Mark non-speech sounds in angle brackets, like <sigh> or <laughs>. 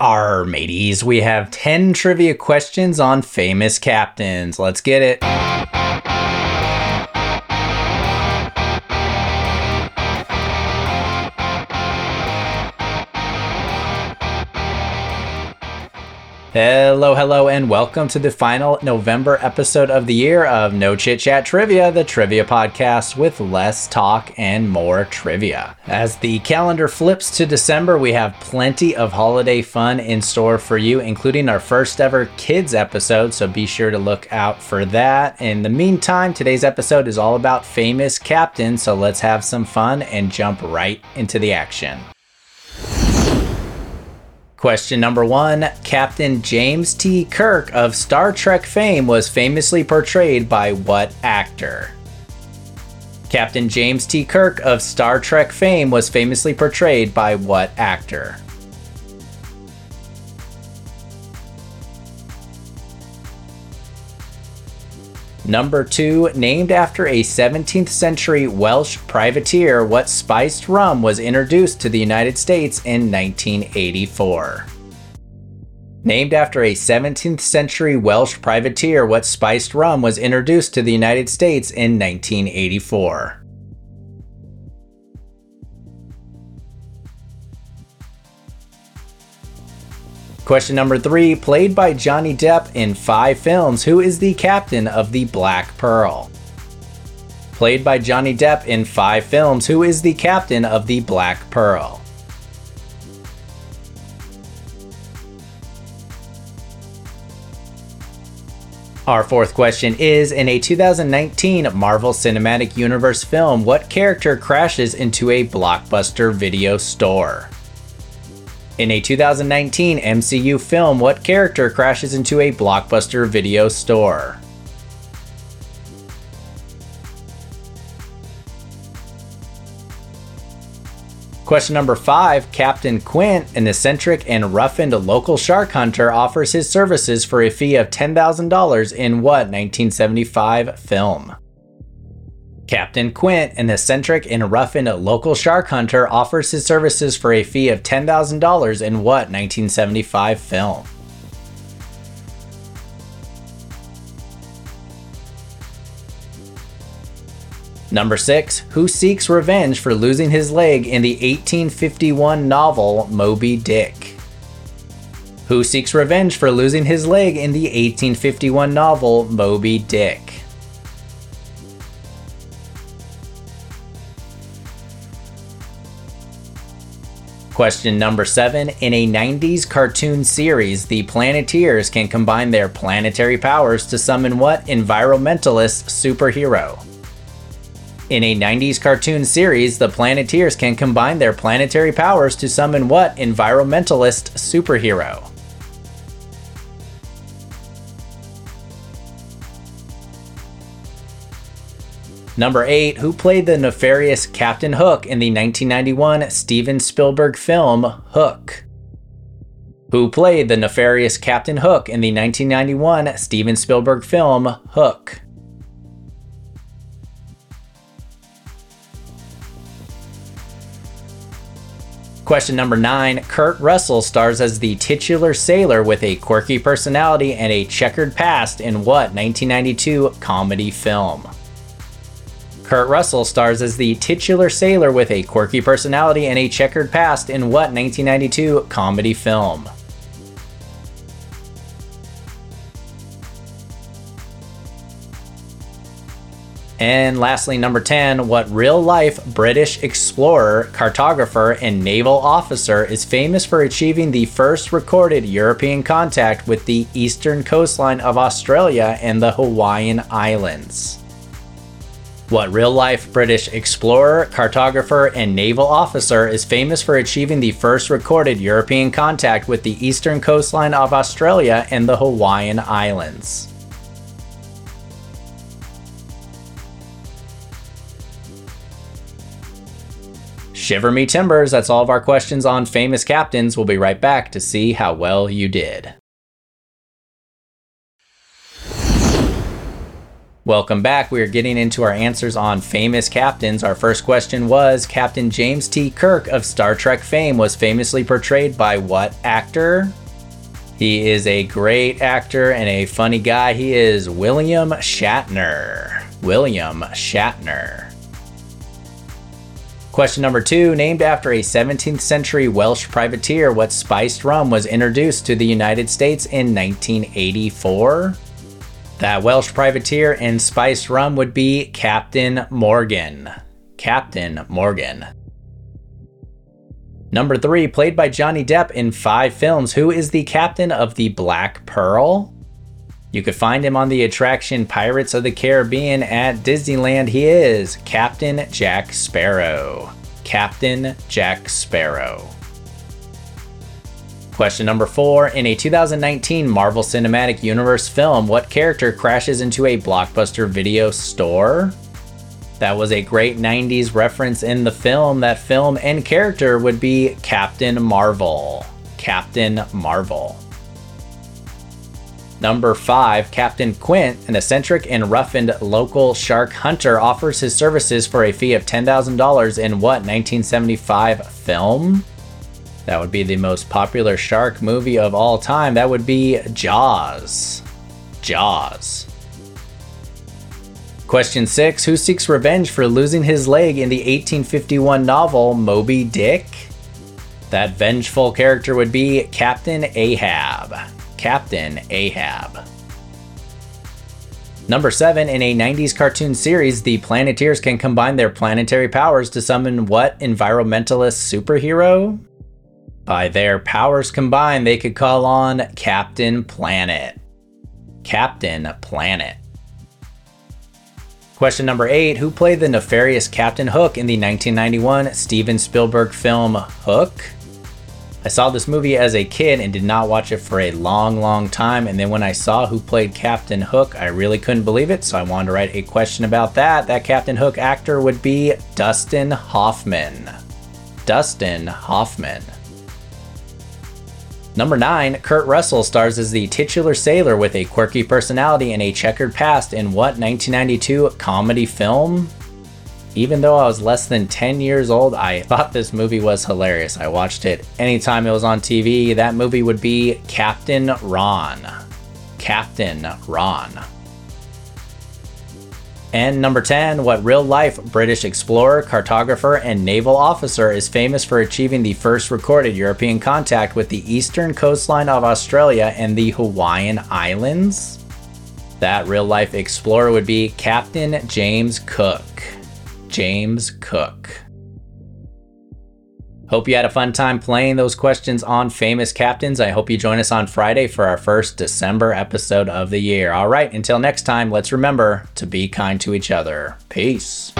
Our mateys, we have 10 trivia questions on famous captains. Let's get it. Hello, hello, and welcome to the final November episode of the year of No Chit Chat Trivia, the trivia podcast with less talk and more trivia. As the calendar flips to December, we have plenty of holiday fun in store for you, including our first ever kids episode, so be sure to look out for that. In the meantime, today's episode is all about famous captains, so let's have some fun and jump right into the action. Question number one Captain James T. Kirk of Star Trek fame was famously portrayed by what actor? Captain James T. Kirk of Star Trek fame was famously portrayed by what actor? Number 2, named after a 17th century Welsh privateer, what spiced rum was introduced to the United States in 1984? Named after a 17th century Welsh privateer, what spiced rum was introduced to the United States in 1984? Question number three Played by Johnny Depp in five films, who is the captain of the Black Pearl? Played by Johnny Depp in five films, who is the captain of the Black Pearl? Our fourth question is In a 2019 Marvel Cinematic Universe film, what character crashes into a blockbuster video store? In a 2019 MCU film, what character crashes into a blockbuster video store? Question number five Captain Quint, an eccentric and roughened local shark hunter, offers his services for a fee of $10,000 in what 1975 film? Captain Quint, an eccentric and roughened local shark hunter, offers his services for a fee of $10,000 in what 1975 film? Number 6. Who seeks revenge for losing his leg in the 1851 novel Moby Dick? Who seeks revenge for losing his leg in the 1851 novel Moby Dick? Question number seven. In a 90s cartoon series, the Planeteers can combine their planetary powers to summon what environmentalist superhero? In a 90s cartoon series, the Planeteers can combine their planetary powers to summon what environmentalist superhero? Number 8, who played the nefarious Captain Hook in the 1991 Steven Spielberg film Hook? Who played the nefarious Captain Hook in the 1991 Steven Spielberg film Hook? Question number 9 Kurt Russell stars as the titular sailor with a quirky personality and a checkered past in what 1992 comedy film? Kurt Russell stars as the titular sailor with a quirky personality and a checkered past in what 1992 comedy film? And lastly, number 10, what real life British explorer, cartographer, and naval officer is famous for achieving the first recorded European contact with the eastern coastline of Australia and the Hawaiian Islands? What real life British explorer, cartographer, and naval officer is famous for achieving the first recorded European contact with the eastern coastline of Australia and the Hawaiian Islands? Shiver me timbers, that's all of our questions on famous captains. We'll be right back to see how well you did. Welcome back. We are getting into our answers on famous captains. Our first question was Captain James T. Kirk of Star Trek fame was famously portrayed by what actor? He is a great actor and a funny guy. He is William Shatner. William Shatner. Question number two Named after a 17th century Welsh privateer, what spiced rum was introduced to the United States in 1984? That Welsh privateer and spiced rum would be Captain Morgan. Captain Morgan. Number three, played by Johnny Depp in five films, who is the captain of the Black Pearl? You could find him on the attraction Pirates of the Caribbean at Disneyland. He is Captain Jack Sparrow. Captain Jack Sparrow. Question number four In a 2019 Marvel Cinematic Universe film, what character crashes into a blockbuster video store? That was a great 90s reference in the film. That film and character would be Captain Marvel. Captain Marvel. Number 5, Captain Quint, an eccentric and roughened local shark hunter, offers his services for a fee of $10,000 in what 1975 film? That would be the most popular shark movie of all time. That would be Jaws. Jaws. Question 6 Who seeks revenge for losing his leg in the 1851 novel Moby Dick? That vengeful character would be Captain Ahab. Captain Ahab. Number 7 In a 90s cartoon series, the Planeteers can combine their planetary powers to summon what environmentalist superhero? By their powers combined, they could call on Captain Planet. Captain Planet. Question number eight Who played the nefarious Captain Hook in the 1991 Steven Spielberg film Hook? I saw this movie as a kid and did not watch it for a long, long time. And then when I saw who played Captain Hook, I really couldn't believe it. So I wanted to write a question about that. That Captain Hook actor would be Dustin Hoffman. Dustin Hoffman. Number 9, Kurt Russell stars as the titular sailor with a quirky personality and a checkered past in what 1992 comedy film? Even though I was less than 10 years old, I <laughs> thought this movie was hilarious. I watched it anytime it was on TV. That movie would be Captain Ron. Captain Ron. And number 10, what real life British explorer, cartographer, and naval officer is famous for achieving the first recorded European contact with the eastern coastline of Australia and the Hawaiian Islands? That real life explorer would be Captain James Cook. James Cook. Hope you had a fun time playing those questions on famous captains. I hope you join us on Friday for our first December episode of the year. All right, until next time, let's remember to be kind to each other. Peace.